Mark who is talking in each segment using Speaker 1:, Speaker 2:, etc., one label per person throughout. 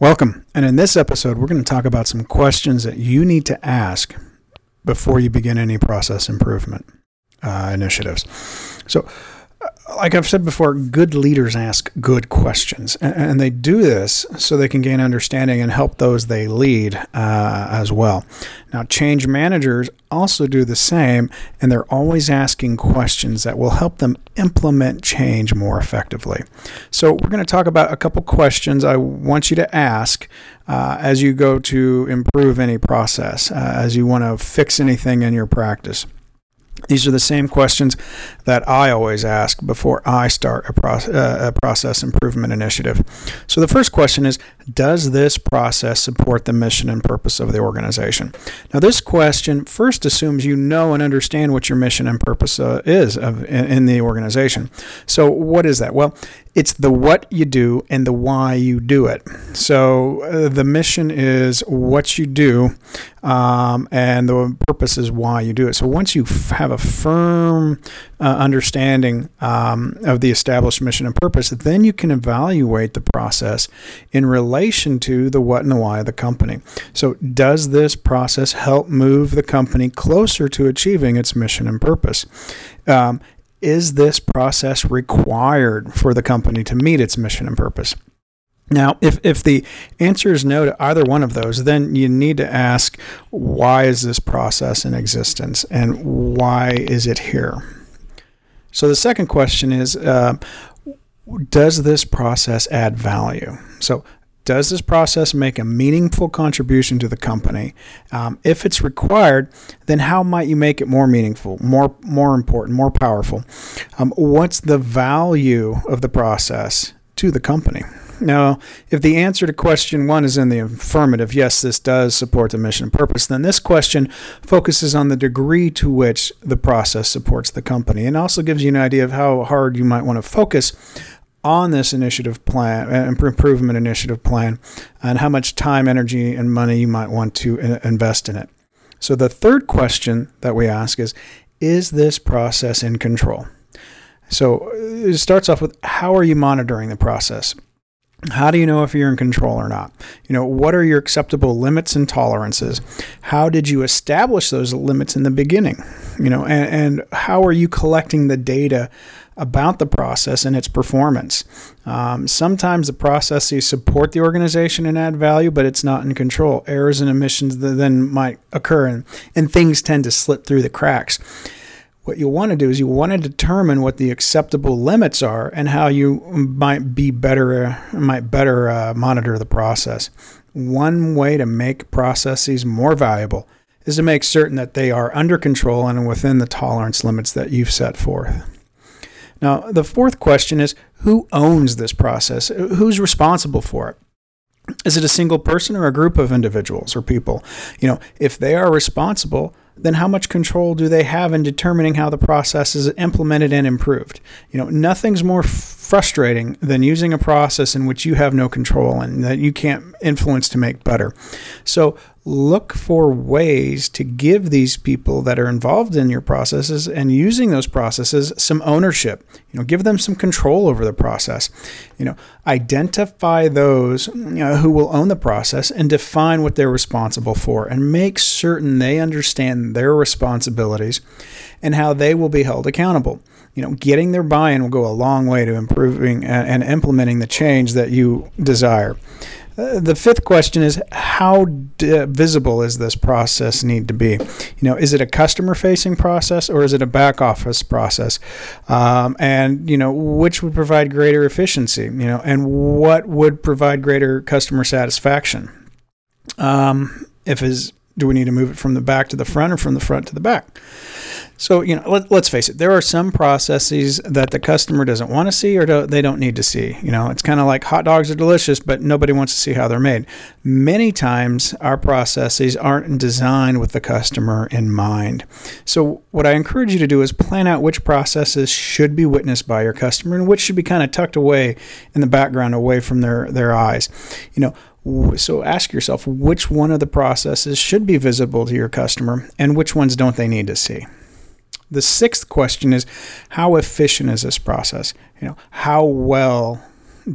Speaker 1: Welcome. And in this episode, we're going to talk about some questions that you need to ask before you begin any process improvement uh, initiatives. So, like I've said before, good leaders ask good questions, and, they do this so they can gain understanding and help those they lead uh, as well. Now, change managers also do the same, and they're always asking questions that will help them implement change more effectively. So, we're going to talk about a couple questions I want you to ask uh, as you go to improve any process, uh, as you want to fix anything in your practice. These are the same questions that I always ask before I start a, pro- uh, a, process improvement initiative. So, the first question is Does this process support the mission and purpose of the organization? Now, this question first assumes you know and understand what your mission and purpose uh, is of, in, in the organization. So, what is that? Well, it's the what you do and the why you do it. So uh, the mission is what you do, um, and the purpose is why you do it. So once you f- have a firm uh, understanding um, of the established mission and purpose, then you can evaluate the process in relation to the what and the why of the company. So does this process help move the company closer to achieving its mission and purpose? Um, is this process required for the company to meet its mission and purpose? Now, if, if the answer is no to either one of those, then you need to ask why is this process in existence and why is it here? So the second question is uh, Does this process add value? So, does this process make a meaningful contribution to the company? Um, if it's required, then how might you make it more meaningful, more more important, more powerful? Um, what's the value of the process to the company? Now, if the answer to question one is in the affirmative, yes, this does support the mission and purpose, then this question focuses on the degree to which the process supports the company and also gives you an idea of how hard you might want to focus on this initiative plan, uh, improvement initiative plan, and how much time, energy, and money you might want to invest in it. So, the third question that we ask is Is this process in control? So, it starts off with How are you monitoring the process? How do you know if you're in control or not? You know, what are your acceptable limits and tolerances? How did you establish those limits in the beginning? You know, and, and how are you collecting the data about the process and its performance. Um, sometimes the processes support the organization and add value, but it's not in control. Errors and omissions then might occur, and, and things tend to slip through the cracks. What you want to do is you want to determine what the acceptable limits are and how you might be better uh, might better uh, monitor the process. One way to make processes more valuable is to make certain that they are under control and within the tolerance limits that you've set forth. Now, the fourth question is who owns this process? Who's responsible for it? Is it a single person or a group of individuals or people? You know, if they are responsible, then how much control do they have in determining how the process is implemented and improved? You know, nothing's more frustrating than using a process in which you have no control and that you can't influence to make better. So, look for ways to give these people that are involved in your processes and using those processes some ownership. You know give them some control over the process. You know identify those you know, who will own the process and define what they're responsible for and make certain they understand their responsibilities and how they will be held accountable. You know getting their buy-in will go a long way to improving and implementing the change that you desire the fifth question is how d- visible is this process need to be? You know, is it a customer facing process or is it a back office process? Um, and you know, which would provide greater efficiency? You know, and what would provide greater customer satisfaction? Um, if is do we need to move it from the back to the front or from the front to the back? So, you know, let, us face it, there are some processes that the customer doesn't want to see or do, they don't need to see. You know, it's kind of like hot dogs are delicious, but nobody wants to see how they're made. Many times, our processes aren't designed with the customer in mind. So, what I encourage you to do is plan out which processes should be witnessed by your customer and which should be kind of tucked away in the background, away from their, their eyes. You know, so ask yourself which one of the processes should be visible to your customer and which ones don't they need to see. The sixth question is how efficient is this process? You know, how well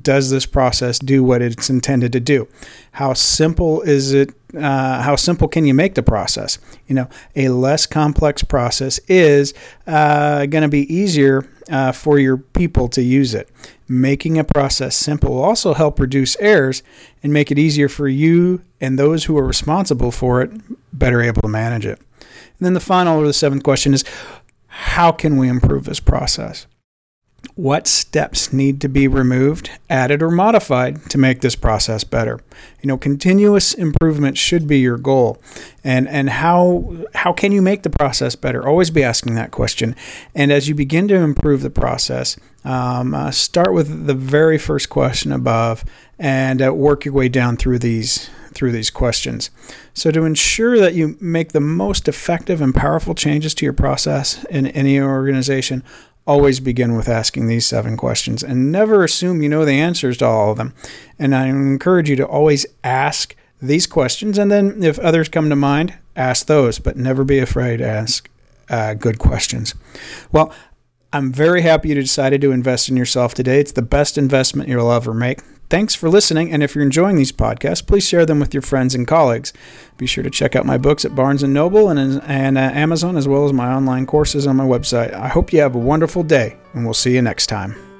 Speaker 1: does this process do what it's intended to do? How simple is it? Uh, how simple can you make the process? You know, a less complex process is uh, going to be easier uh, for your people to use it. Making a process simple will also help reduce errors and make it easier for you and those who are responsible for it better able to manage it. And then the final or the seventh question is how can we improve this process? What steps need to be removed, added, or modified to make this process better? You know, continuous improvement should be your goal. And, and how, how can you make the process better? Always be asking that question. And as you begin to improve the process, um, uh, start with the very first question above and uh, work your way down through these through these questions. So, to ensure that you make the most effective and powerful changes to your process in any organization, always begin with asking these seven questions and never assume you know the answers to all of them. And I encourage you to always ask these questions, and then if others come to mind, ask those, but never be afraid to ask uh, good questions. Well, I'm very happy you decided to invest in yourself today. It's the best investment you'll ever make. Thanks for listening, and if you're enjoying these podcasts, please share them with your friends and colleagues. Be sure to check out my books at Barnes & Noble and, and uh, Amazon, as well as my online courses on my website. I hope you have a wonderful day, and we'll see you next time.